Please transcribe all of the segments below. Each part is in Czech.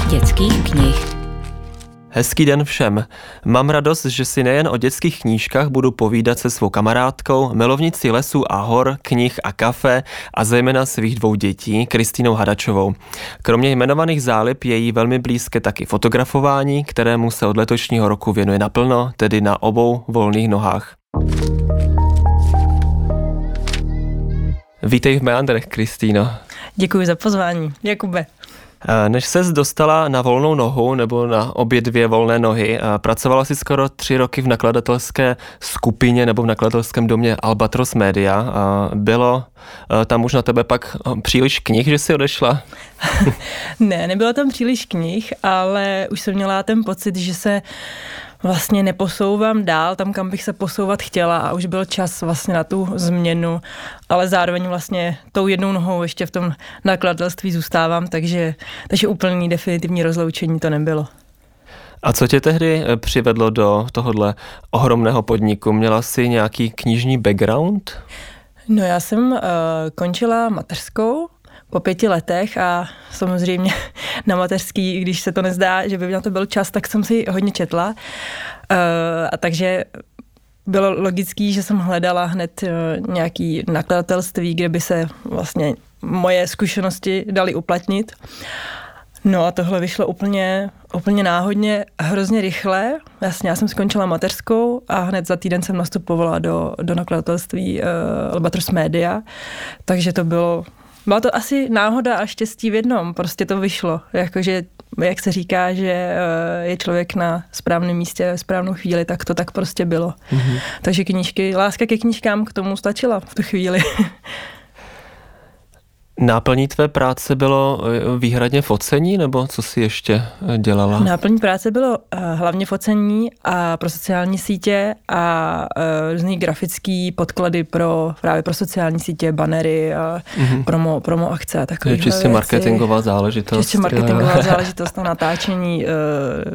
krásných dětských knih. Hezký den všem. Mám radost, že si nejen o dětských knížkách budu povídat se svou kamarádkou, milovnicí lesů a hor, knih a kafe a zejména svých dvou dětí, Kristýnou Hadačovou. Kromě jmenovaných zálib je jí velmi blízké taky fotografování, kterému se od letošního roku věnuje naplno, tedy na obou volných nohách. Vítej v Meandrech, Kristýno. Děkuji za pozvání, Jakube. Než ses dostala na volnou nohu nebo na obě dvě volné nohy, pracovala si skoro tři roky v nakladatelské skupině nebo v nakladatelském domě Albatros Media. Bylo tam už na tebe pak příliš knih, že jsi odešla? ne, nebylo tam příliš knih, ale už jsem měla ten pocit, že se vlastně neposouvám dál tam, kam bych se posouvat chtěla a už byl čas vlastně na tu změnu, ale zároveň vlastně tou jednou nohou ještě v tom nakladatelství zůstávám, takže, takže úplný definitivní rozloučení to nebylo. A co tě tehdy eh, přivedlo do tohohle ohromného podniku? Měla jsi nějaký knižní background? No já jsem uh, končila mateřskou po pěti letech a samozřejmě na mateřský, když se to nezdá, že by na to byl čas, tak jsem si hodně četla. Uh, a takže bylo logický, že jsem hledala hned uh, nějaký nakladatelství, kde by se vlastně moje zkušenosti dali uplatnit. No a tohle vyšlo úplně, úplně náhodně, hrozně rychle. Jasně, já jsem skončila mateřskou a hned za týden jsem nastupovala do, do nakladatelství uh, Albatros Media, takže to bylo byla to asi náhoda a štěstí v jednom, prostě to vyšlo. Jakože, jak se říká, že eh, je člověk na správném místě v správnou chvíli, tak to tak prostě bylo. Mm-hmm. Takže knížky, láska ke knížkám k tomu stačila v tu chvíli. Náplní tvé práce bylo eh, výhradně focení, nebo co si ještě eh, dělala? Náplní práce bylo eh, hlavně focení a pro sociální sítě a různý grafický podklady pro právě pro sociální sítě, banery a mm-hmm. promo, promo akce a takové Čistě věci. marketingová záležitost. Čistě marketingová záležitost na natáčení uh,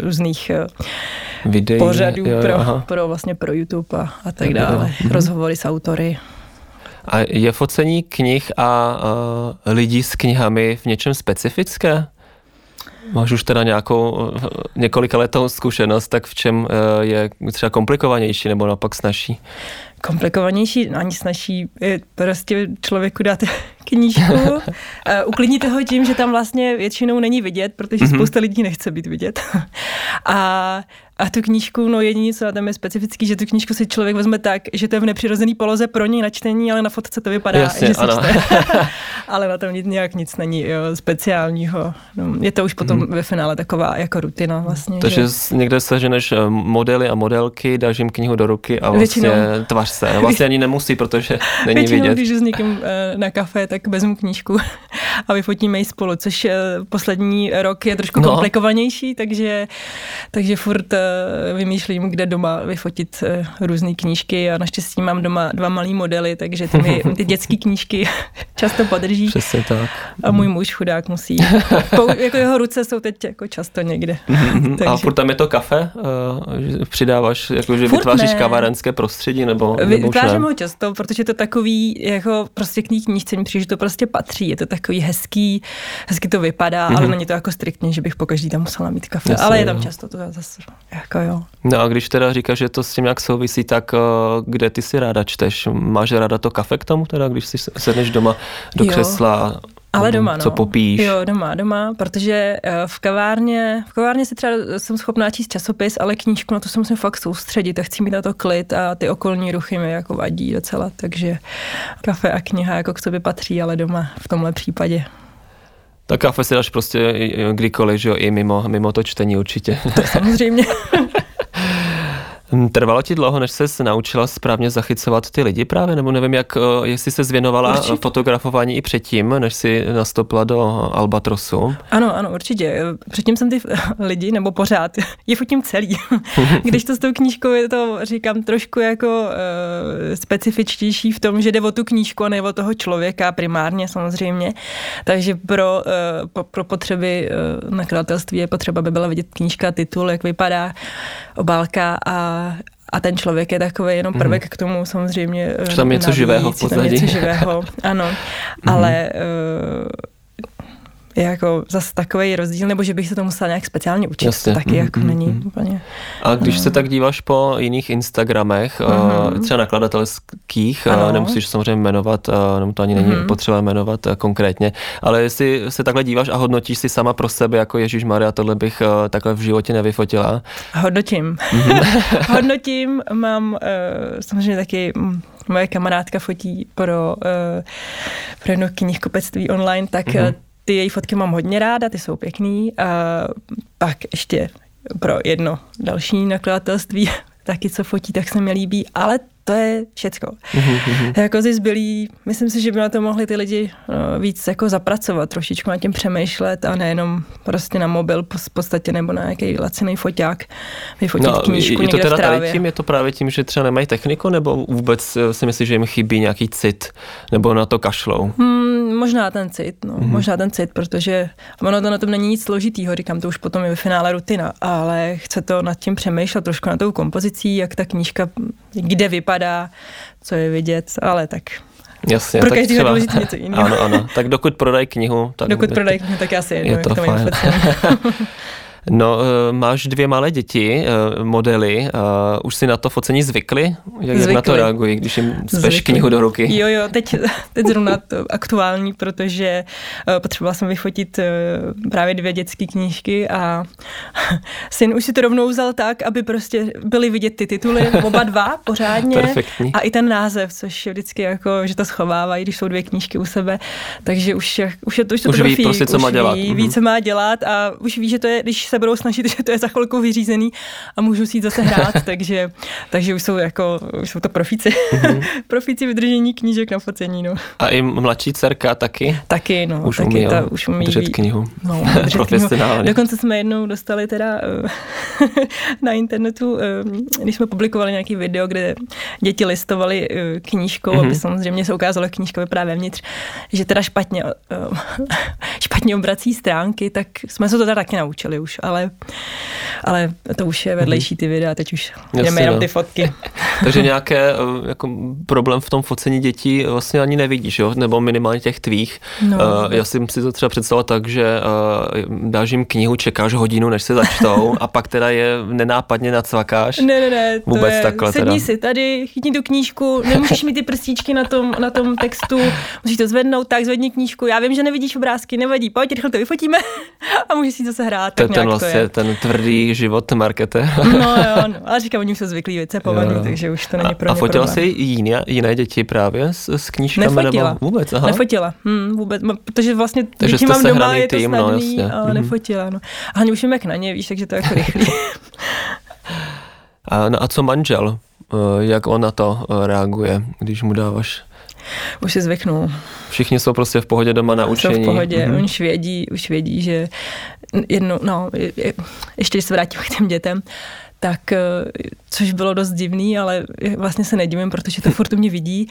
různých Videí, pořadů jo, pro, pro, vlastně pro YouTube a, a tak dále. Mm-hmm. Rozhovory s autory. A je focení knih a uh, lidí s knihami v něčem specifické? Máš už teda nějakou několika letou zkušenost, tak v čem uh, je třeba komplikovanější nebo naopak snažší? Komplikovanější, ani snažší prostě člověku dát knížku, uh, uklidnit ho tím, že tam vlastně většinou není vidět, protože mm-hmm. spousta lidí nechce být vidět. a a tu knížku, no jediné, co na tom je specifický, že tu knížku si člověk vezme tak, že to je v nepřirozený poloze pro něj na čtení, ale na fotce to vypadá, Jasně, že si ano. čte. ale na tom nic, nějak nic není jo, speciálního. No, je to už potom hmm. ve finále taková jako rutina vlastně. Takže že... někde seženeš eh, modely a modelky, dáš jim knihu do ruky a vlastně Většinou... tvař se. Vlastně ani nemusí, protože není Většinou, vidět. když s někým eh, na kafe, tak vezmu knížku a vyfotíme ji spolu, což eh, poslední rok je trošku no. komplikovanější, takže, takže furt vymýšlím, kde doma vyfotit eh, různé knížky a naštěstí mám doma dva malý modely, takže ty, mi, ty dětské knížky často podrží. Přesně tak. A můj muž chudák musí. Jako jeho ruce jsou teď jako často někde. takže. A furt tam je to kafe? Uh, přidáváš, jako, že furt vytváříš ne. kavárenské prostředí? Nebo, nebo Vytvářím ho často, protože to takový, jako prostě k knížce mi přijde, že to prostě patří. Je to takový hezký, hezky to vypadá, mm-hmm. ale není to jako striktně, že bych po každý tam musela mít kafe. Jasně, ale je tam často to zase jako jo. No a když teda říkáš, že to s tím nějak souvisí, tak uh, kde ty si ráda čteš? Máš ráda to kafe k tomu teda, když si sedneš doma do jo. křesla ale doma, no. Co popíš? Jo, doma, doma, protože uh, v kavárně, v kavárně si třeba jsem schopná číst časopis, ale knížku, na to se musím fakt soustředit a chci mít na to klid a ty okolní ruchy mi jako vadí docela, takže kafe a kniha jako k sobě patří, ale doma v tomhle případě. Tak kafe si dáš prostě kdykoliv, že jo, i mimo, mimo to čtení určitě. To samozřejmě. Trvalo ti dlouho, než se naučila správně zachycovat ty lidi právě, nebo nevím, jak, eh, jestli se zvěnovala určitě. fotografování i předtím, než si nastoupila do Albatrosu? Ano, ano, určitě. Předtím jsem ty lidi, nebo pořád, je fotím celý. Když to s tou knížkou je to, říkám, trošku jako uh, specifičtější v tom, že jde o tu knížku a ne o toho člověka primárně samozřejmě. Takže pro, uh, po, pro potřeby uh, nakladatelství je potřeba, aby byla vidět knížka, titul, jak vypadá, obálka a a ten člověk je takový jenom mhm. prvek mm. k tomu samozřejmě. Že tam něco živého v Tam něco živého, ano. Mm. Ale uh, je jako zase takový rozdíl, nebo že bych se to musela nějak speciálně učit. Jasně. To taky mm, jako mm, není mm. úplně. A když no. se tak díváš po jiných Instagramech, mm. třeba nakladatelských, ano. nemusíš samozřejmě jmenovat, nebo to ani není mm. potřeba jmenovat konkrétně, ale jestli se takhle díváš a hodnotíš si sama pro sebe, jako Ježíš Maria, tohle bych takhle v životě nevyfotila. Hodnotím. Mm. Hodnotím, mám samozřejmě taky moje kamarádka fotí pro, pro jedno knihkupectví online, tak mm-hmm ty její fotky mám hodně ráda, ty jsou pěkný. A pak ještě pro jedno další nakladatelství, taky co fotí, tak se mi líbí, ale to je všecko. Mm-hmm. Jako ty zbylí, myslím si, že by na to mohli ty lidi no, víc jako zapracovat, trošičku na tím přemýšlet a nejenom prostě na mobil v podstatě nebo na nějaký laciný foťák vyfotit no, knížku je to teda tady tím, je to právě tím, že třeba nemají techniku nebo vůbec eh, si myslíš, že jim chybí nějaký cit nebo na to kašlou? Hmm, možná ten cit, no, mm-hmm. možná ten cit, protože ono to na tom není nic složitýho, říkám, to už potom je ve finále rutina, ale chce to nad tím přemýšlet trošku na tou kompozicí, jak ta knížka, kde vypadá vypadá, co je vidět, ale tak Jasně, pro každého třeba, důležité něco jiného. Ano, ano. Tak dokud prodají knihu, tak... Dokud prodají knihu, tak asi jedno, je to, to fajn. No, eh, máš dvě malé děti, eh, modely, už si na to focení zvykli? Jak zvykli. na to reagují, když jim speš knihu do ruky? Jo, jo, teď, teď zrovna to aktuální, protože eh, potřebovala jsem vyfotit právě dvě dětské knížky a syn už si to rovnou vzal tak, aby prostě byly vidět ty tituly, oba dva pořádně Perfektní. a i ten název, což je vždycky jako, že to schovávají, když jsou dvě knížky u sebe, takže už, už je to, už to už ví prostě, co už má dělat. Ví, ví, mhm. co má dělat a už ví, že to je, když se budou snažit, že to je za chvilku vyřízený a můžu si jít zase hrát, takže, takže už jsou jako, už jsou to profíci. Mm-hmm. profíci vydržení knížek na focení, no. A i mladší dcerka taky? Taky, no. Už taky, umí, ta, už umí držet knihu. No, držet Profesionálně. Knihu. Dokonce jsme jednou dostali teda eh, na internetu, eh, když jsme publikovali nějaký video, kde děti listovali eh, knížkou, mm-hmm. aby mhm. samozřejmě se ukázalo, knížka vypadá vevnitř, že teda špatně, špatně obrací stránky, tak jsme se to teda taky naučili už, ale, ale to už je vedlejší ty videa, teď už jdeme jenom no. ty fotky. Takže nějaké eh, jako problém v tom focení dětí vlastně ani nevidíš, jo? nebo minimálně těch tvých. No, uh, já jsem si to třeba představil tak, že uh, dáš jim knihu, čekáš hodinu, než se začtou a pak teda je nenápadně nacvakáš. Ne, ne, ne, to Vůbec je, takhle sedni teda. si tady, chytni tu knížku, nemůžeš mít ty prstíčky na tom, na tom textu, musíš to zvednout, tak zvedni knížku. Já vím, že nevidíš obrázky, nevadí, pojď, rychle to vyfotíme a můžeš si zase hrát tak ten vlastně ten tvrdý život markete. No jo, no, ale říkám, oni jsou zvyklí vycepovaný, jo. takže už to není pro ně A fotila jsi jiné, jiné děti právě s, s knížkami? Nefotila. Nebo vůbec, aha. Nefotila, hm, vůbec, protože vlastně takže děti mám doma, je to tým, no, snadný, no, jasně. ale mm. nefotila. No. A hlavně už vím, jak na ně, víš, takže to je jako rychlý. a, no a co manžel? Eh, jak on na to eh, reaguje, když mu dáváš už si zvyknul. Všichni jsou prostě v pohodě doma na učení. Jsou v pohodě, mm-hmm. už vědí, už vědí, že jednou, no, je, ještě když se vrátím k těm dětem, tak, eh, což bylo dost divný, ale vlastně se nedivím, protože to furt mě vidí.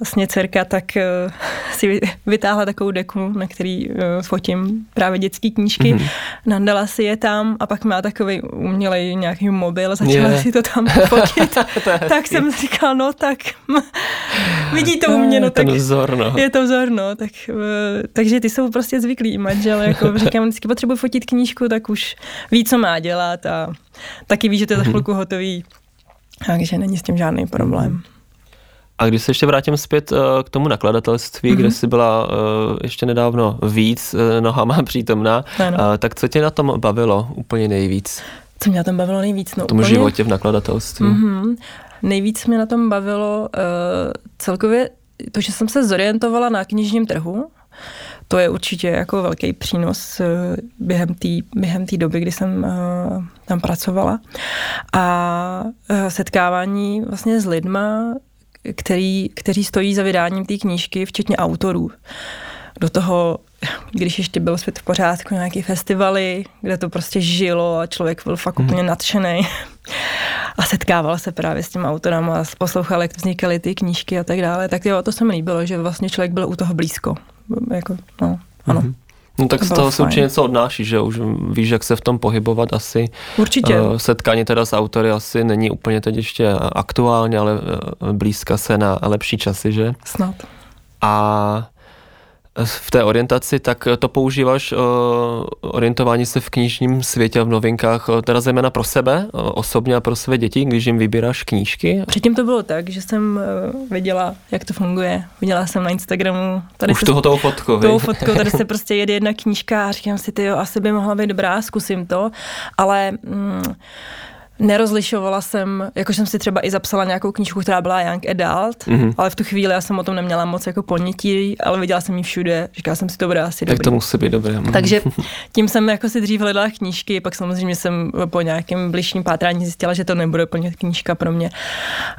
Vlastně dcerka tak eh, si vytáhla takovou deku, na který eh, fotím právě dětské knížky, mm-hmm. nandala si je tam a pak má takový umělej nějaký mobil a začala yeah. si to tam fotit. tak jsem říkal, no tak vidí to u mě, no tak vzor, no. je to vzor, no, tak, takže ty jsou prostě zvyklí manžel, jako říkám, vždycky potřebuji fotit knížku, tak už ví, co má dělat a taky ví, že to je za mhm. chvilku hotový, takže není s tím žádný problém. A když se ještě vrátím zpět uh, k tomu nakladatelství, mm-hmm. kde jsi byla uh, ještě nedávno víc uh, nohama přítomná, uh, tak co tě na tom bavilo úplně nejvíc? Co mě na tom bavilo nejvíc? No, v tom úplně... životě v nakladatelství. Mm-hmm. Nejvíc mě na tom bavilo uh, celkově to, že jsem se zorientovala na knižním trhu, to je určitě jako velký přínos eh, během té během doby, kdy jsem uh, tam pracovala. A uh, setkávání vlastně s lidma, který, kteří stojí za vydáním té knížky, včetně autorů. Do toho, když ještě byl svět v pořádku, nějaký festivaly, kde to prostě žilo a člověk byl fakt hmm. úplně nadšený. A setkával se právě s tím autorem a poslouchal, jak vznikaly ty knížky a tak dále. Tak jo, to se mi líbilo, že vlastně člověk byl u toho blízko jako, no, ano. Mm-hmm. No tak z toho se určitě něco odnáší, že už víš, jak se v tom pohybovat asi. Určitě. Uh, setkání teda s autory asi není úplně teď ještě aktuálně, ale uh, blízka se na lepší časy, že? Snad. A v té orientaci, tak to používáš uh, orientování se v knižním světě v novinkách, uh, teda zejména pro sebe, osobně a pro své děti, když jim vybíráš knížky? Předtím to bylo tak, že jsem viděla, jak to funguje. Viděla jsem na Instagramu. Tady Už se, toho toho fotku, Toho fotku, tady se prostě jede jedna knížka a říkám si, ty jo, asi by mohla být dobrá, zkusím to, ale... Mm, Nerozlišovala jsem, jako jsem si třeba i zapsala nějakou knížku, která byla Young Adult, mm-hmm. ale v tu chvíli já jsem o tom neměla moc jako ponětí, ale viděla jsem ji všude, říkala jsem si, to bude asi dobrý. Tak to musí být dobré. Mhm. Takže tím jsem jako si dřív hledala knížky, pak samozřejmě jsem po nějakém bližším pátrání zjistila, že to nebude plně knížka pro mě.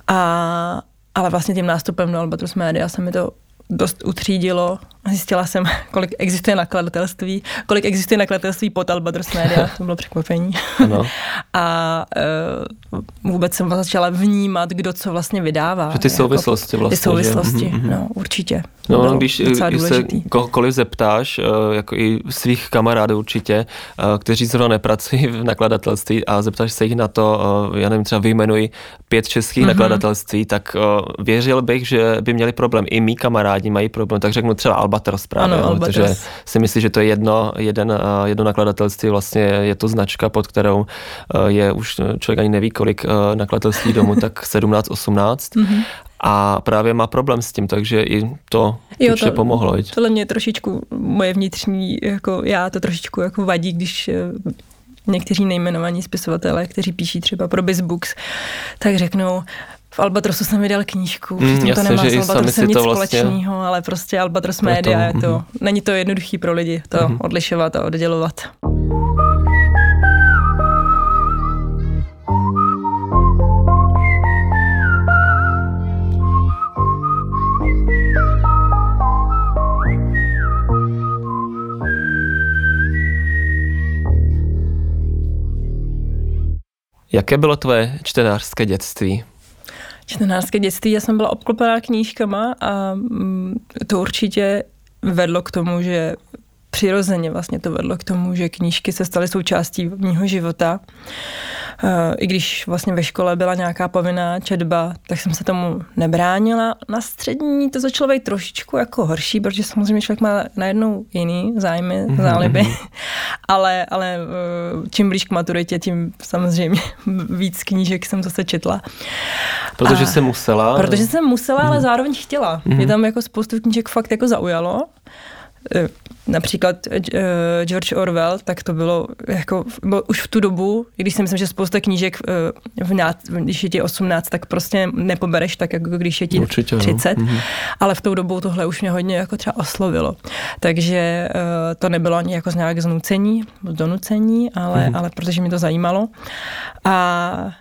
A, ale vlastně tím nástupem do Albatros Media se mi to dost utřídilo. Zjistila jsem, kolik existuje nakladatelství, kolik existuje nakladatelství pod Albatros Media, to bylo překvapení. Ano. A uh, vůbec jsem začala vnímat, kdo co vlastně vydává. Že ty souvislosti jako, vlastně. Ty souvislosti, že? Mhm, no určitě. No, no když, když se kohokoliv zeptáš, eh, jako i svých kamarádů určitě, eh, kteří zrovna nepracují v nakladatelství a zeptáš se jich na to, já nevím, třeba vyjmenuji pět českých mm-hmm. nakladatelství, tak věřil bych, že by měli problém. I mý kamarádi mají problém, tak řeknu třeba Alba Albatros právě, ano, Albatros. protože si myslí, že to je jedno, jeden, eh, jedno nakladatelství, vlastně je to značka, pod kterou eh, je už člověk ani neví, kolik eh, nakladatelství domů, tak 17, 18. Mm-hmm. A právě má problém s tím, takže i to jo, určitě to, pomohlo. Tohle mě trošičku, moje vnitřní, jako já to trošičku jako vadí, když někteří nejmenovaní spisovatelé, kteří píší třeba pro BizBooks, tak řeknou, v Albatrosu jsem vydal knížku, mm, jasně, to nemá s Albatrosem nic vlastně... společného, ale prostě Albatros Media je to, mm. není to jednoduchý pro lidi to mm. odlišovat a oddělovat. Jaké bylo tvoje čtenářské dětství? Čtenářské dětství, já jsem byla obklopená knížkama a mm, to určitě vedlo k tomu, že přirozeně vlastně to vedlo k tomu, že knížky se staly součástí mého života. Eh, I když vlastně ve škole byla nějaká povinná četba, tak jsem se tomu nebránila. Na střední to začalo být trošičku jako horší, protože samozřejmě člověk má najednou jiný zájmy, mm-hmm. záliby, mhm. ale, ale eh, čím blíž k maturitě, tím samozřejmě víc knížek jsem zase četla. Protože jsem musela? Protože jsem musela, ale mm-hmm. zároveň chtěla. Mm-hmm. Mě tam jako spoustu knížek fakt jako zaujalo. Eh, například eh, George Orwell, tak to bylo jako bylo už v tu dobu, když si myslím, že spousta knížek, eh, v nát, když je ti 18, tak prostě nepobereš tak, jako když je ti Určitě, 30, no. ale v tou dobu tohle už mě hodně jako třeba oslovilo. Takže to nebylo ani jako z nějak znucení, donucení, ale, mhm. ale protože mi to zajímalo. A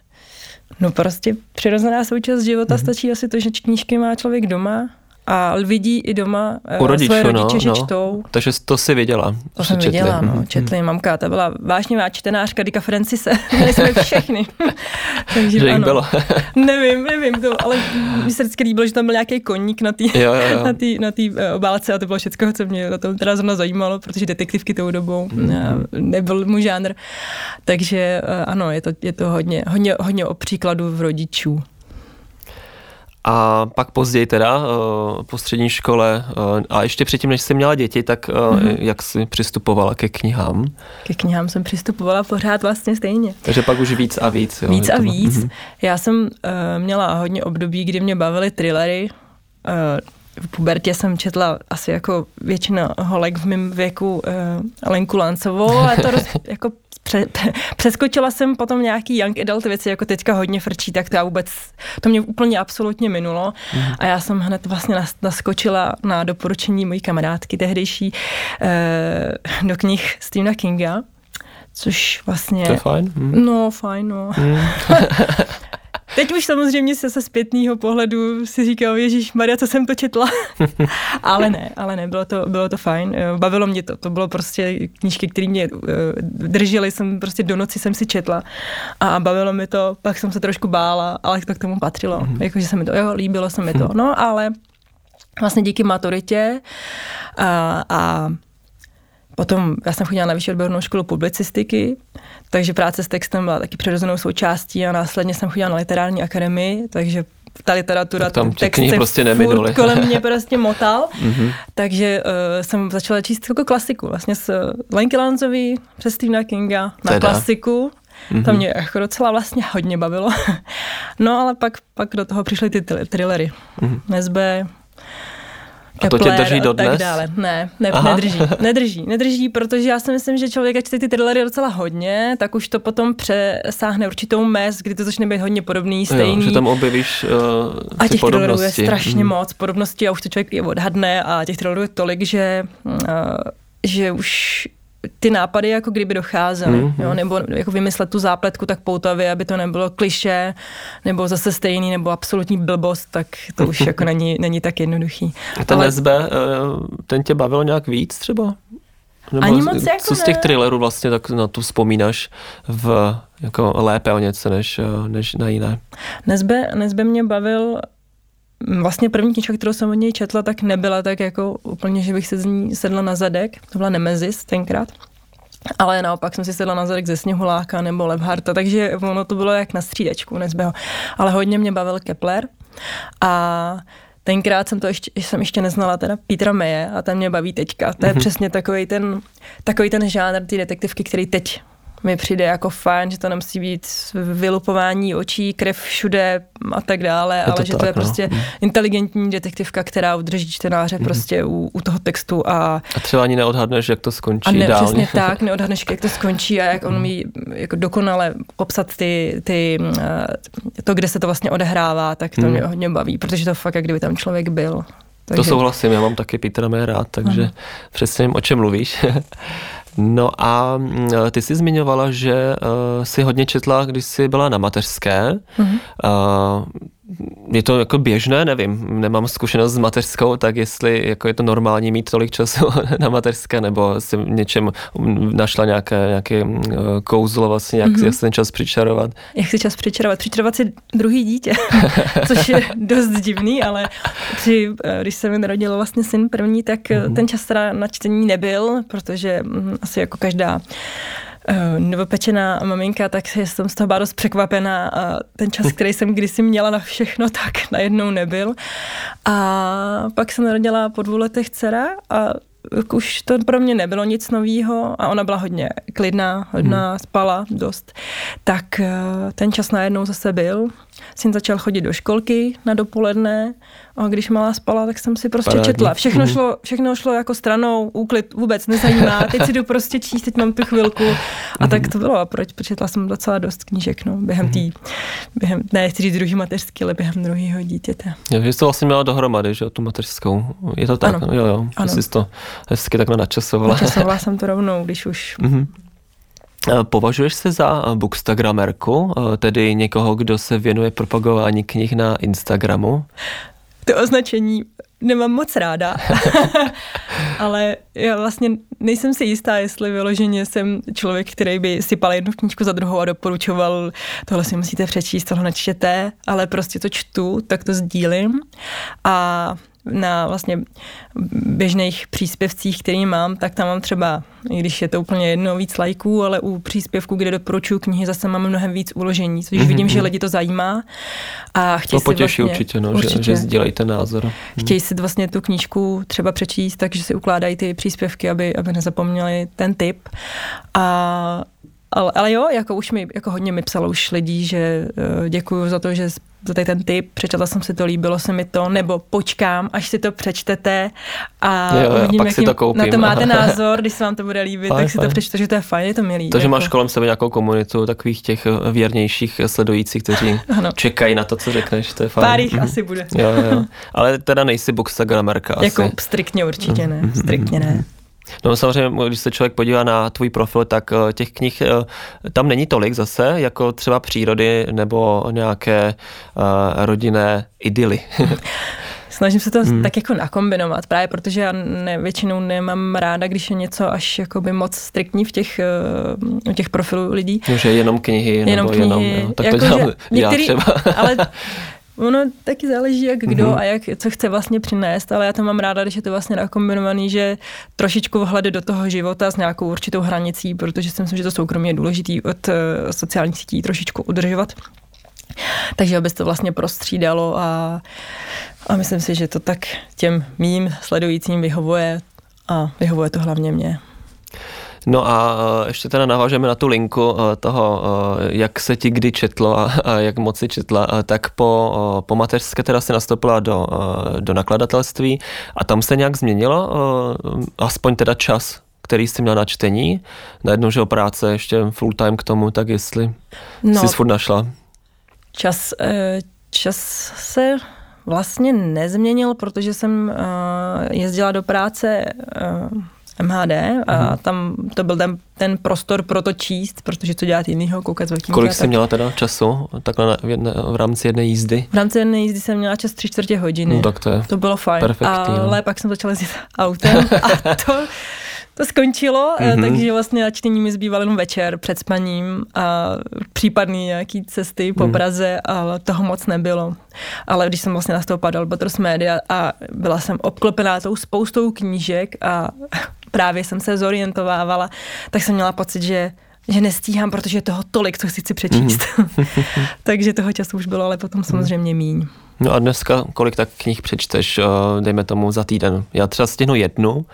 No prostě přirozená součást života mm-hmm. stačí asi to, že knížky má člověk doma a vidí i doma U eh, rodičů, svoje rodiče, no, že no. čtou. Takže to si viděla. To jsem četli. viděla, no, mhm. četli. Mamka, ta byla vážnivá čtenářka Dika Francise. Měli jsme všechny. Takže že bylo. nevím, nevím, to, ale mi se vždycky líbilo, že tam byl nějaký koník na té na tý, na tý, eh, obálce a to bylo všechno, co mě na tom teda zrovna zajímalo, protože detektivky tou dobou mm-hmm. nebyl můj žánr. Takže ano, je to, je to hodně, hodně, hodně o příkladu v rodičů. A pak později teda eh, po střední škole eh, a ještě předtím, než jsi měla děti, tak mm-hmm. jak jsi přistupovala ke knihám? Ke knihám jsem přistupovala pořád vlastně stejně. Takže pak už víc a víc. Jo, víc a víc. Mm-hmm. Já jsem uh, měla hodně období, kdy mě bavily thrillery. Uh, v pubertě jsem četla asi jako většina holek v mém věku uh, Lenku Lancovou, ale to roz, jako pře, přeskočila jsem potom nějaký young adult věci, jako teďka hodně frčí, tak to já vůbec, to mě úplně absolutně minulo mm. a já jsem hned vlastně naskočila na doporučení mojí kamarádky tehdejší eh, do knih Stephena Kinga, což vlastně... To je fajn. Mm. No, fajn, no. Mm. Teď už samozřejmě se se zpětného pohledu si říkal, Ježíš Maria, co jsem to četla. ale ne, ale ne, bylo to, bylo to fajn. Eh, bavilo mě to. To bylo prostě knížky, které mě uh, držely, jsem prostě do noci jsem si četla. A bavilo mi to, pak jsem se trošku bála, ale to k tomu patřilo. Mm-hmm. Jakože se mi to, jo, líbilo se mi to. No, ale vlastně díky maturitě a, a Potom já jsem chodila na vyšší odbornou školu publicistiky, takže práce s textem byla taky přirozenou součástí a následně jsem chodila na literární akademii, takže ta literatura, Tak tam text se prostě neminuly. kolem mě prostě motal, Mhm. takže uh, jsem začala číst jako klasiku, vlastně s Lenky Lanzový, přes Stephena Kinga na Teda. klasiku. Mhm. To mě jako docela vlastně hodně bavilo. No ale pak, pak do toho přišly ty thr- thrillery. Mhm. Nesbe, A to tě drží a dodnes? tak dále. Ne, ne Aha. nedrží, nedrží, nedrží, protože já si myslím, že člověk, ať čte ty thrillery docela hodně, tak už to potom přesáhne určitou mez, kdy to začne být hodně podobný, stejný. Jo, že tam objevíš uh, A těch thrillerů je strašně Mhm. moc podobností a už to člověk i odhadne a těch thrillerů je tolik, že, uh, že už ty nápady jako kdyby docházely, Mhm. jo, nebo jako vymyslet tu zápletku tak poutavě, aby to nebylo kliše, nebo zase stejný, nebo absolutní blbost, tak to už jako není, není tak jednoduchý. A ten Ale- SB, eh, ten tě bavil nějak víc třeba? Nebo Ani z- moc jako co z těch ne. thrillerů vlastně tak na to vzpomínáš v, jako lépe o něco než, eh, než na jiné? Nezbe, Nezbe mě bavil Vlastně první knižka, kterou jsem od něj četla, tak nebyla tak jako úplně, že bych se z ní sedla na zadek. To byla Nemezis tenkrát. Ale naopak jsem si sedla na zadek ze Sněhuláka nebo Levharta, takže ono to bylo jak na střídečku Nezbeho. Ale hodně mě bavil Kepler a tenkrát jsem to ještě, jsem ještě neznala teda Petra Meje a ten mě baví teďka. To je Mhm. přesně takový ten, takový ten žánr ty detektivky, který teď mi přijde jako fajn, že to nemusí být vylupování očí, krev všude a tak dále, to ale že to tak, je no. prostě Mhm. inteligentní detektivka, která udrží čtenáře prostě u, u toho textu a A třeba ani neodhadneš, jak to skončí a ne, ideálně. přesně tak, neodhadneš, jak to skončí a jak on umí jako dokonale popsat ty, ty, eh, to, kde se to vlastně odehrává, tak to Hmm. mě hodně baví, protože to fakt, jak kdyby tam člověk byl. To souhlasím, já mám taky Petra May rád, takže Ano. přesně o čem mluvíš. No a mm, ty jsi zmiňovala, že uh, jsi hodně četla, když jsi byla na mateřské. Mhm. Uh, je to jako běžné, nevím, nemám zkušenost s mateřskou, tak jestli jako je to normální mít tolik času na mateřské, nebo si v něčem našla nějaké, nějaké mm, kouzlo, vlastně, jak, Mhm. mm-hmm. jak si ten čas přičarovat. Jak si čas přičarovat? Přičarovat si druhý dítě, což je dost divný, ale při, eh, když se mi narodil vlastně syn první, tak mm ten čas teda na čtení nebyl, protože mm, asi jako každá eh, novopečená maminka, tak jsem z toho byla dost překvapená a ten čas, který jsem kdysi měla na všechno, tak najednou nebyl. A pak se narodila po dvou letech dcera a už to pro mě nebylo nic novýho a ona byla hodně klidná, hodná, hmm. spala dost. Tak eh, ten čas najednou zase byl. Syn začal chodit do školky na dopoledne a když malá spala, tak jsem si prostě Parádní. četla. Všechno Mhm. šlo, všechno šlo jako stranou, úklid vůbec nezajímá. Teď si jdu prostě číst, teď mám tu chvilku. A tak to bylo. A proč? Přečetla jsem docela dost knížek, no, během tý, během, ne, chci říct druhý mateřský, ale během druhého dítěte. Jo, že jsi to vlastně měla dohromady, že tu mateřskou. Je to tak? Ano. Jo, jo. Ano. Jsi to hezky takhle načasovala. Načasovala jsem to rovnou, když už Mhm. Eh, Považuješ se za eh, bookstagramerku, eh, tedy někoho, kdo se věnuje propagování knih na Instagramu? To označení nemám moc ráda, ale já vlastně nejsem si jistá, jestli vyloženě jsem člověk, který by sypal jednu knížku za druhou a doporučoval, tohle si musíte přečíst, tohle nečtěte, ale prostě to čtu, tak to sdílím. A na vlastně běžných příspěvcích, který mám, tak tam mám třeba, i když je to úplně jedno, víc lajků, ale u příspěvků, kde doporučuji knihy, zase mám mnohem víc uložení, což Mhm, vidím, že mhm. lidi to zajímá a chtějí To si potěší vlastně, určitě, no, určitě. Že, že sdílejí ten názor. Mhm. Chtějí si vlastně tu knížku třeba přečíst, takže si ukládají ty příspěvky, aby, aby nezapomněli ten tip. A, ale, ale jo, jako už mi, jako hodně mi psalo už lidí, že uh, děkuju za to, že za tady ten tip, přečetla jsem si to, líbilo se mi to, nebo počkám, až si to přečtete a Jo, jo, uvidím, pak si to koupím. na to máte názor, když se vám to bude líbit, Fajn, tak si to přečtete, že to je fajn, je to milý. Takže jako. máš kolem sebe nějakou komunitu takových těch eh, věrnějších sledujících, kteří Ano. čekají na to, co řekneš, to je fajn. Pár jich Mhm. asi bude. Jo, jo. Ale teda nejsi bookstagramerka asi. Jako striktně určitě ne, Mhm, mhm, striktně ne. No samozřejmě, když se člověk podívá na tvůj profil, tak eh, těch knih eh, tam není tolik zase, jako třeba přírody nebo nějaké uh, rodinné idyly. Snažím se to hmm. tak jako nakombinovat, právě protože já ne, většinou nemám ráda, když je něco až jakoby moc striktní v těch, uh, u těch profilů lidí. že jenom knihy, Jenom nebo knihy, jenom, jo, tak to jako, dělám že já některý- třeba. Ale ono taky záleží, jak kdo Mhm. a jak, co chce vlastně přinést, ale já to mám ráda, když je to vlastně nakombinovaný, že trošičku vhledy do toho života s nějakou určitou hranicí, protože si myslím, že to soukromí je důležitý od uh, sociálních sítí trošičku udržovat. Takže aby se to vlastně prostřídalo a, a myslím si, že to tak těm mým sledujícím vyhovuje a vyhovuje to hlavně mě. No a e, ještě teda navážeme na tu linku e, toho, e, jak se ti kdy četlo a, a jak moc si četla, tak po, po mateřské teda se nastoupila do, do nakladatelství a tam se nějak změnilo, aspoň teda čas, který jsi měla na čtení, najednou, že o práce ještě full time k tomu, tak jestli no, jsi furt našla. Čas, čas se vlastně nezměnil, protože jsem jezdila do práce MHD a mm-hmm. tam to byl ten, ten prostor pro to číst, protože co dělat jinýho, koukat velkým Kolik jsi měla teda času takhle na, v, jedne, v rámci jedné jízdy? V rámci jedné jízdy jsem měla čas tři čtvrtě hodiny. No, tak to, je to bylo fajn. Perfektní, no. Ale no. pak jsem začala jezdit autem a to to skončilo, mm-hmm. takže vlastně na čtení mi zbýval jenom večer před spaním a případný nějaký cesty po mm. Praze, ale toho moc nebylo. Ale když jsem vlastně nastoupila do Albatros Media a byla jsem obklopená tou spoustou knížek a právě jsem se zorientovávala, tak jsem měla pocit, že že nestíhám, protože je toho tolik, co chci si přečíst. Mm. Takže toho času už bylo, ale potom samozřejmě míň. No a dneska kolik tak knih přečteš, dejme tomu za týden? Já třeba stihnu jednu,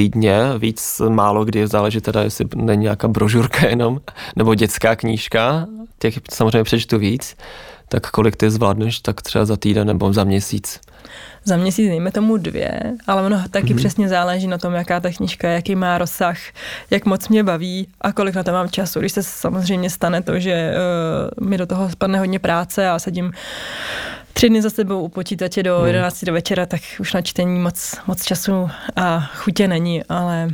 týdně, víc málo kdy záleží teda, jestli není nějaká brožurka jenom, nebo dětská knížka, těch samozřejmě přečtu víc, tak kolik ty zvládneš, tak třeba za týden nebo za měsíc? Za měsíc dejme tomu dvě, ale ono taky mm-hmm. přesně záleží na tom, jaká ta knížka, jaký má rozsah, jak moc mě baví a kolik na to mám času. Když se samozřejmě stane to, že uh, mi do toho spadne hodně práce a sedím tři dny za sebou u počítače do hmm. 11 do večera, tak už na čtení moc, moc času a chutě není, ale,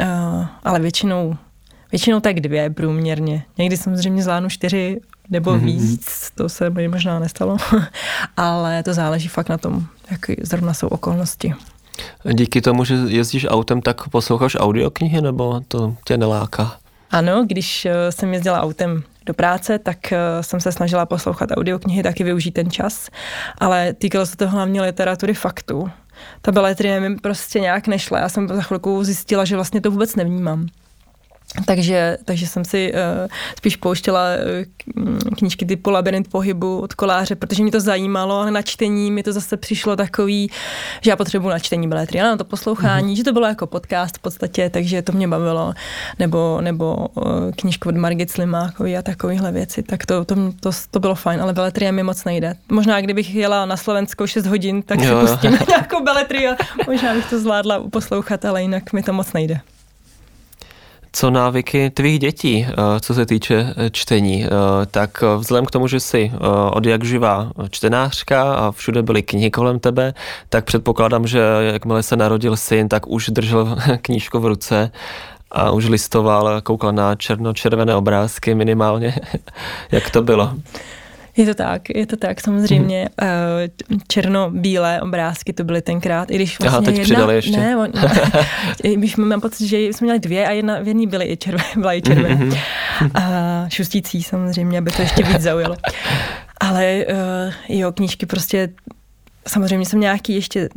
uh, ale většinou, většinou tak dvě průměrně. Někdy samozřejmě zvládnu čtyři nebo mm-hmm. víc, to se mi možná nestalo, ale to záleží fakt na tom, jak zrovna jsou okolnosti. Díky tomu, že jezdíš autem, tak posloucháš audioknihy, nebo to tě neláká? Ano, když eh, jsem jezdila autem do práce, tak eh, jsem se snažila poslouchat audioknihy, taky využít ten čas, ale týkalo se to hlavně literatury faktů. Ta beletrie mi prostě nějak nešla. Já jsem za chvilku zjistila, že vlastně to vůbec nevnímám. Takže, takže jsem si uh, spíš pouštěla uh, knížky typu Labyrint pohybu od koláře, protože mě to zajímalo, ale na čtení mi to zase přišlo takový, že já potřebuji na čtení beletry, ale na to poslouchání, mm-hmm. že to bylo jako podcast v podstatě, takže to mě bavilo, nebo, nebo uh, knížku od Margit Slimákový a takovéhle věci, tak to, to, to, to bylo fajn, ale beletrie mi moc nejde. Možná kdybych jela na Slovensko 6 hodin, tak jo. si pustím nějakou beletrii a možná bych to zvládla poslouchat, ale jinak mi to moc nejde. Co návyky tvých dětí, eh, co se týče eh, čtení? Eh, tak vzhledem k tomu, že jsi od jak živá čtenářka a všude byly knihy kolem tebe, tak předpokládám, že jakmile se narodil syn, tak už držel knížku v ruce a už listoval, koukal na černo-červené obrázky minimálně. jak to bylo? Je to tak, je to tak, samozřejmě. Mm. Černo-bílé obrázky to byly tenkrát, i když vlastně Aha, teď jedna, přidali ještě. Ne, on, když mám pocit, že jsme měli dvě a jedna v jedné byly i červené, byla i červená. Mm-hmm. A šustící samozřejmě, aby to ještě víc zaujalo. Ale uh, jo, knížky prostě Samozřejmě jsem nějaký ještě,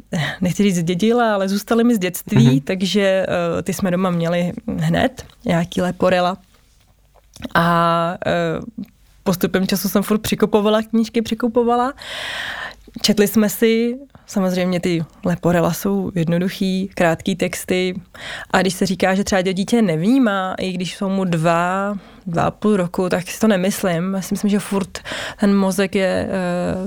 nechci říct zdědila, ale zůstaly mi z dětství, mm-hmm. takže uh, ty jsme doma měli hned, nějaký leporela. A uh, postupem času jsem furt přikupovala knížky, přikupovala. Četli jsme si, samozřejmě ty leporela jsou jednoduchý, krátký texty a když se říká, že třeba dítě nevnímá, i když jsou mu dva, dva a půl roku, tak si to nemyslím. Já si myslím, že furt ten mozek je e,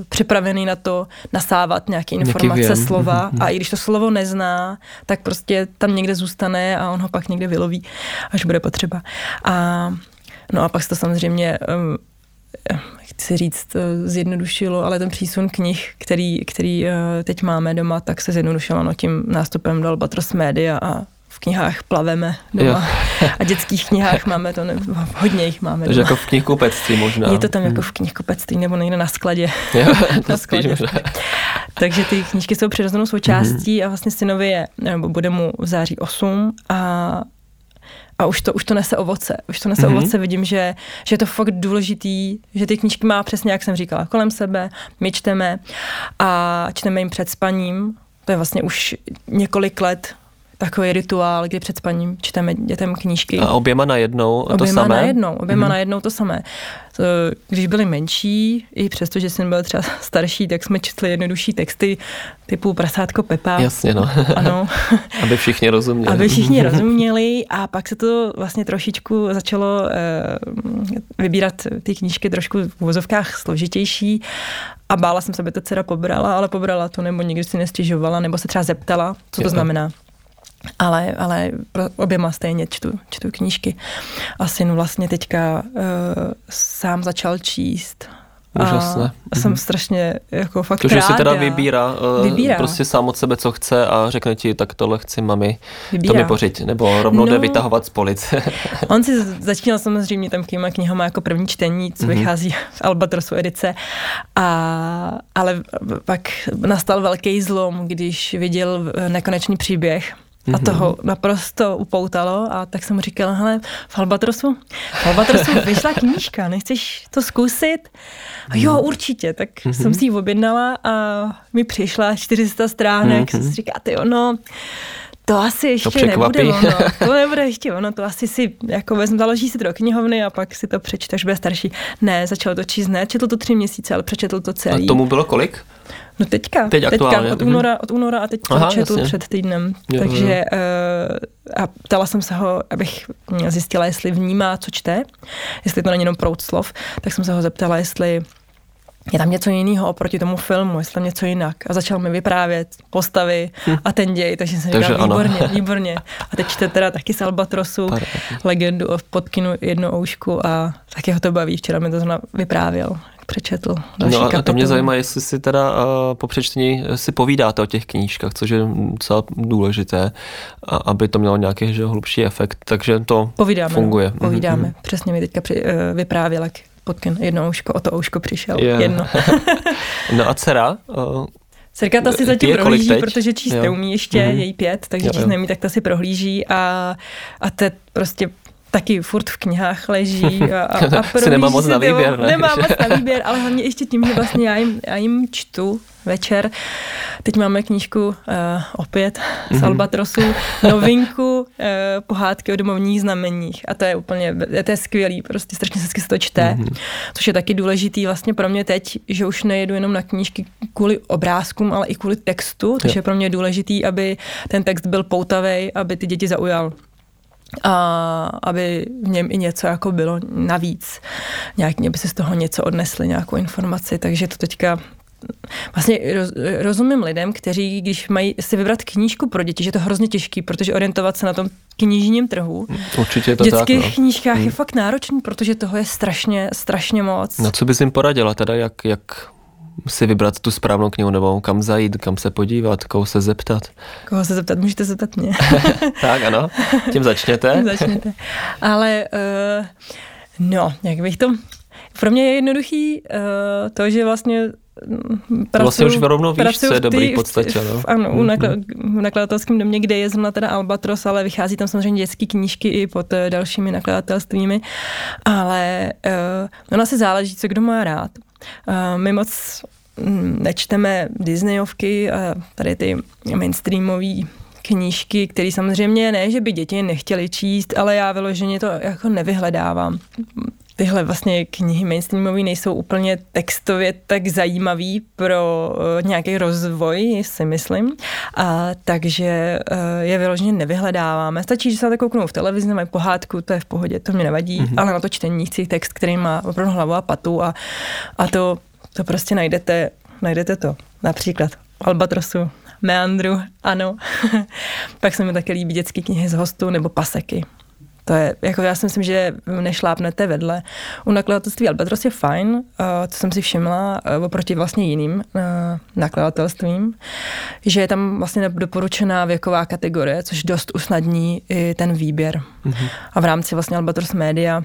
připravený na to nasávat nějaké informace, slova a i když to slovo nezná, tak prostě tam někde zůstane a on ho pak někde vyloví, až bude potřeba. A No a pak se to samozřejmě chci říct, zjednodušilo, ale ten přísun knih, který, který eh, teď máme doma, tak se zjednodušilo no, tím nástupem do Albatros Media a v knihách plaveme doma. Jo. A dětských knihách máme to, ne, hodně jich máme Takže jako v knihkupectví možná. Je to tam jako v knihkupectví nebo někde na skladě. Jo, na skladě. Takže ty knížky jsou přirozenou součástí mm-hmm. a vlastně synovi je, nebo bude mu v září 8 a a už to, už to nese ovoce. Už to nese mm-hmm. ovoce, vidím, že, že je to fakt důležitý, že ty knížky má přesně, jak jsem říkala, kolem sebe, my čteme a čteme jim před spaním. To je vlastně už několik let takový rituál, kdy před spaním čteme dětem knížky. A oběma najednou to oběma samé? najednou, oběma mm. najednou to samé. To, když byli menší, i přesto, že jsem byl třeba starší, tak jsme četli jednodušší texty typu Prasátko Pepa. Jasně, no. Ano. Aby všichni rozuměli. Aby všichni rozuměli a pak se to vlastně trošičku začalo uh, vybírat ty knížky trošku v vozovkách složitější a bála jsem se, aby to dcera pobrala, ale pobrala to, nebo nikdy si nestěžovala, nebo se třeba zeptala, co to jo. znamená. Ale, ale oběma stejně čtu, čtu knížky. A syn vlastně teďka uh, sám začal číst Úžasné. A jsem mhm. strašně jako fakt To, že si teda vybírá, uh, vybírá, prostě sám od sebe, co chce a řekne ti, tak tohle chci mami, vybírá. to mi pořiď, nebo rovnou no, jde vytahovat z police. on si začínal samozřejmě tam těma knihama jako první čtení, co mm-hmm. vychází v Albatrosu edice, a, ale pak nastal velký zlom, když viděl nekonečný příběh a mhm. toho naprosto upoutalo a tak jsem mu říkala, hele, v Albatrosu, v Albatrosu vyšla knížka, nechceš to zkusit? A jo, mhm. určitě, tak mm-hmm. jsem si ji objednala a mi přišla 400 stránek, mm-hmm. jsem si říkala, ty ono, to asi ještě to nebude ono, to nebude ještě ono, to asi si jako vezmu, založí si to do knihovny a pak si to přečte, až bude starší. Ne, začal to číst, ne, četl to tři měsíce, ale přečetl to celý. A tomu bylo kolik? No teďka, Teď teďka od, února, od února a teď to četl jasně. před týdnem. Jo, Takže jo. Uh, a ptala jsem se ho, abych zjistila, jestli vnímá, co čte, jestli to není jenom proud slov, tak jsem se ho zeptala, jestli je tam něco jiného oproti tomu filmu, jestli tam něco jinak. A začal mi vyprávět postavy hm. a ten děj, takže jsem takže říkal, výborně, výborně. A teď čte teda taky z Albatrosu, Pardon. legendu o podkinu jednu oušku a taky ho to baví. Včera mi to zrovna vyprávěl přečetl. No a to mě zajímá, jestli si teda uh, po přečtení si povídáte o těch knížkách, což je docela důležité, a, aby to mělo nějaký že, hlubší efekt, takže to povídáme, funguje. No, povídáme, mm-hmm. přesně mi teďka při, vyprávěl, jak Potkin jedno ouško, o to ouško přišel, yeah. jedno. no a dcera? Dcerka ta si zatím prohlíží, protože číst neumí ještě, mm-hmm. její pět, takže jo, číst neumí, tak ta si prohlíží a, a te prostě taky furt v knihách leží a, a, a si nemá moc na výběr, ne? Nemá moc na výběr, ale hlavně ještě tím, že vlastně já jim, já jim čtu večer. Teď máme knížku uh, opět z mm-hmm. Albatrosu, novinku uh, pohádky o domovních znameních a to je úplně, to je skvělý, prostě strašně se to čte, mm-hmm. což je taky důležitý vlastně pro mě teď, že už nejedu jenom na knížky kvůli obrázkům, ale i kvůli textu, což je pro mě důležitý, aby ten text byl poutavý, aby ty děti zaujal a aby v něm i něco jako bylo navíc. Nějak, by se z toho něco odnesli, nějakou informaci, takže to teďka Vlastně roz, rozumím lidem, kteří, když mají si vybrat knížku pro děti, že je to hrozně těžký, protože orientovat se na tom knižním trhu. Určitě je to v dětských tak, no. knížkách hmm. je fakt náročný, protože toho je strašně, strašně moc. No co bys jim poradila teda, jak, jak si vybrat tu správnou knihu, nebo kam zajít, kam se podívat, koho se zeptat. Koho se zeptat, můžete zeptat mě. tak ano, tím začněte. tím začněte. Ale uh, no, jak bych to... Pro mě je jednoduchý uh, to, že vlastně Pracuju, vlastně už rovnou víš, co je dobrý v podstatě. No? ano, mm-hmm. nakl- v nakladatelském domě, kde je zrovna teda Albatros, ale vychází tam samozřejmě dětské knížky i pod uh, dalšími nakladatelstvími, ale uh, ono se záleží, co kdo má rád. My moc mm, nečteme Disneyovky tady ty mainstreamové knížky, které samozřejmě ne, že by děti nechtěly číst, ale já vyloženě to jako nevyhledávám tyhle vlastně knihy mainstreamové nejsou úplně textově tak zajímavý pro uh, nějaký rozvoj, si myslím. A, takže uh, je vyloženě nevyhledáváme. Stačí, že se tak kouknou v televizi, mají pohádku, to je v pohodě, to mě nevadí, mm-hmm. ale na to čtení chci text, který má opravdu hlavu a patu a, a to, to prostě najdete, najdete to. Například Albatrosu, Meandru, ano. Pak se mi také líbí dětské knihy z hostu nebo paseky. To je, jako já si myslím, že nešlápnete vedle. U nakladatelství Albatros je fajn, uh, co jsem si všimla uh, oproti vlastně jiným uh, nakladatelstvím, že je tam vlastně doporučená věková kategorie, což dost usnadní i ten výběr. Mm-hmm. A v rámci vlastně Albatros Media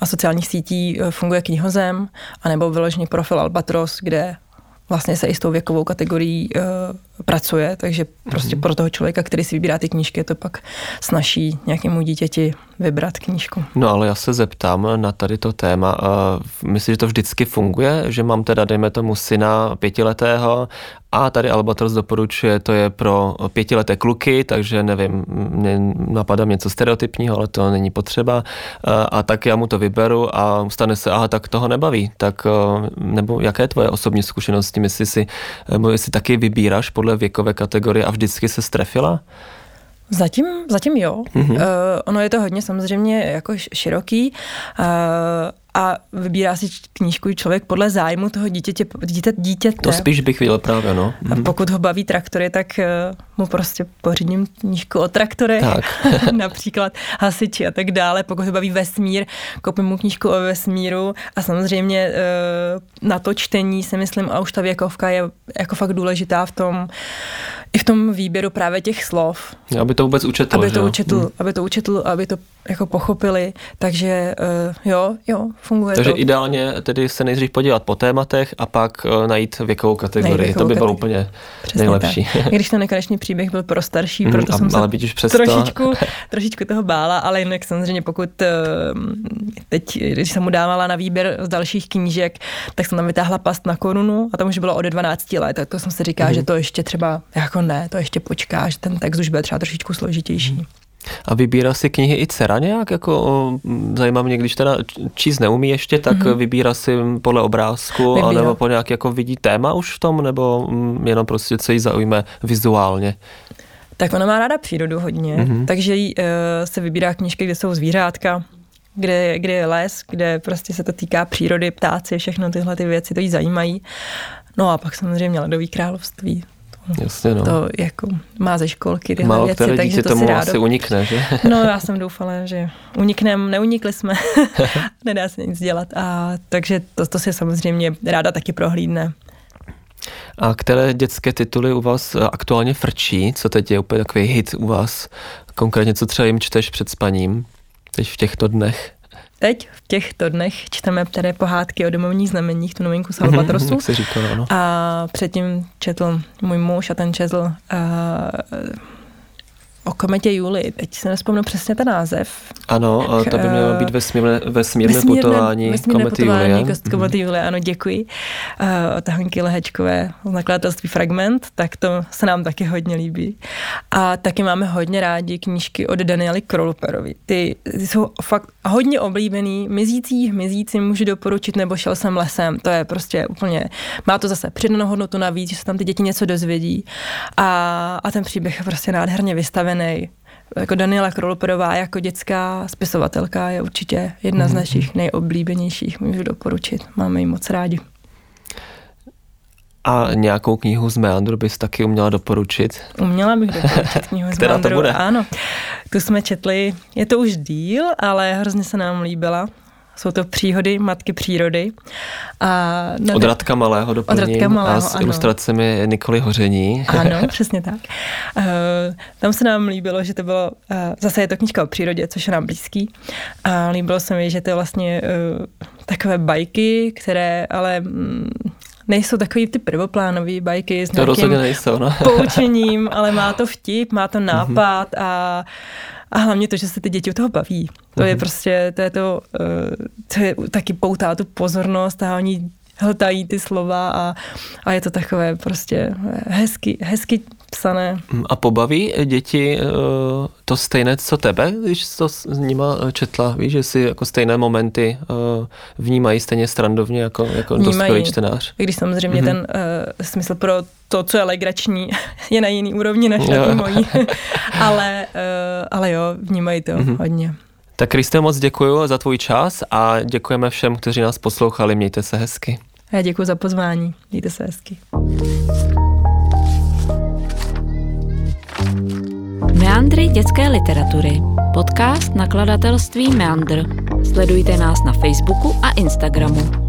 a sociálních sítí funguje knihozem, anebo vyložený profil Albatros, kde vlastně se i s tou věkovou kategorií uh, pracuje, takže prostě mm-hmm. pro toho člověka, který si vybírá ty knížky, je to pak snaží nějakému dítěti vybrat knížku. No ale já se zeptám na tady to téma. Uh, myslíš, že to vždycky funguje, že mám teda, dejme tomu, syna pětiletého A tady Albatros doporučuje, to je pro pětileté kluky, takže nevím, napadá něco stereotypního, ale to není potřeba. A tak já mu to vyberu a stane se, aha, tak toho nebaví. Tak, nebo jaké je tvoje osobní zkušenosti? Myslíš si, jestli taky vybíráš podle věkové kategorie a vždycky se strefila? Zatím, zatím jo. Mm-hmm. Uh, ono je to hodně samozřejmě jako široký. Uh, a vybírá si knížku člověk podle zájmu toho dítěte. dítě, dítěte. To spíš bych viděl právě, no. A mhm. pokud ho baví traktory, tak uh, mu prostě pořídím knížku o traktory, tak. například hasiči a tak dále. Pokud ho baví vesmír, koupím mu knížku o vesmíru a samozřejmě uh, na to čtení si myslím, a už ta věkovka je jako fakt důležitá v tom, i v tom výběru právě těch slov. Aby to vůbec učetl. Aby to učetl, hmm. aby to učetl, aby to jako pochopili, takže uh, jo, jo, funguje Takže to. ideálně tedy se nejdřív podívat po tématech a pak uh, najít věkovou kategorii, najít věkovou to by bylo úplně Přesně nejlepší. Tak. Když ten nekonečný příběh byl pro starší, mm, proto jsem se přesto... trošičku, trošičku toho bála, ale jinak samozřejmě pokud uh, teď, když jsem mu dávala na výběr z dalších knížek, tak jsem tam vytáhla past na korunu a tam už bylo od 12 let, tak to jsem si říká, mm. že to ještě třeba, jako ne, to ještě počká, že ten text už bude třeba trošičku složitější. Mm. A vybírá si knihy i dcera nějak? Jako, zajímá mě, když teda číst neumí ještě, tak mm-hmm. vybírá si podle obrázku, vybírá. nebo po nějak jako vidí téma už v tom, nebo jenom prostě co jí zaujme vizuálně? Tak ona má ráda přírodu hodně, mm-hmm. takže jí, uh, se vybírá knižky, kde jsou zvířátka, kde, kde je les, kde prostě se to týká přírody, ptáci, všechno tyhle ty věci, to jí zajímají. No a pak samozřejmě Ledový království, Jasně, no. To jako má ze školky tyhle Málo věci, které takže to tomu si rádo... asi unikne, že? No já jsem doufala, že unikneme, neunikli jsme, nedá se nic dělat. A, takže to, to si samozřejmě ráda taky prohlídne. A které dětské tituly u vás aktuálně frčí? Co teď je úplně takový hit u vás? Konkrétně, co třeba jim čteš před spaním? Teď v těchto dnech? Teď v těchto dnech čteme které pohádky o domovních znameních, tu novinku z Albatrosu. se říkalo, no. A předtím četl můj muž a ten četl uh, o kometě Juli. Teď se nespomnu přesně ten název. Ano, tak, to by mělo být vesmírné, vesmírné, vesmírné putování vesmírné komety putování Julie. Mhm. komety mm-hmm. Julie, ano, děkuji. Uh, od Hanky Lehečkové z nakladatelství Fragment, tak to se nám taky hodně líbí. A taky máme hodně rádi knížky od Daniely Kroluperovi. Ty, ty jsou fakt hodně oblíbený. Mizící, mizící můžu doporučit, nebo šel jsem lesem. To je prostě úplně, má to zase přidanou hodnotu navíc, že se tam ty děti něco dozvědí. A, a ten příběh je prostě nádherně vystavený připravený. Jako Daniela Kroloperová jako dětská spisovatelka je určitě jedna mm-hmm. z mhm. našich nejoblíbenějších, můžu doporučit. Máme ji moc rádi. A nějakou knihu z Meandru bys taky uměla doporučit? Uměla bych doporučit knihu z Meandru. to bude? Ano. Tu jsme četli, je to už díl, ale hrozně se nám líbila. Jsou to příhody matky přírody. A Od Radka Malého doplním Od Radka Malého, a s ano. ilustracemi Nikoli Hoření. Ano, přesně tak. Uh, tam se nám líbilo, že to bylo, uh, zase je to knižka o přírodě, což je nám blízký. A líbilo se mi, že to je vlastně uh, takové bajky, které ale mm, nejsou takový ty prvoplánové bajky s nějakým to nejsou, no. poučením, ale má to vtip, má to nápad a a hlavně to, že se ty děti u toho baví. To je mhm. prostě, to je to, uh, to je taky poutá tu pozornost a oni hltají ty slova a, a je to takové prostě hezky, hezky psané. Mm, a pobaví děti uh, to stejné, co tebe, když to s nima četla? Víš, že si jako stejné momenty vnímají stejně strandovně jako, jako dospělý čtenář? Když samozřejmě mm-hmm. ten uh, smysl pro to, co je legrační, je na jiný úrovni než jo. na mojí. ale, uh, ale jo, vnímají to mm-hmm. hodně. Tak Kriste, moc děkuji za tvůj čas a děkujeme všem, kteří nás poslouchali. Mějte se hezky. Já děkuji za pozvání. Mějte se hezky. Meandry dětské literatury. Podcast nakladatelství Meandr. Sledujte nás na Facebooku a Instagramu.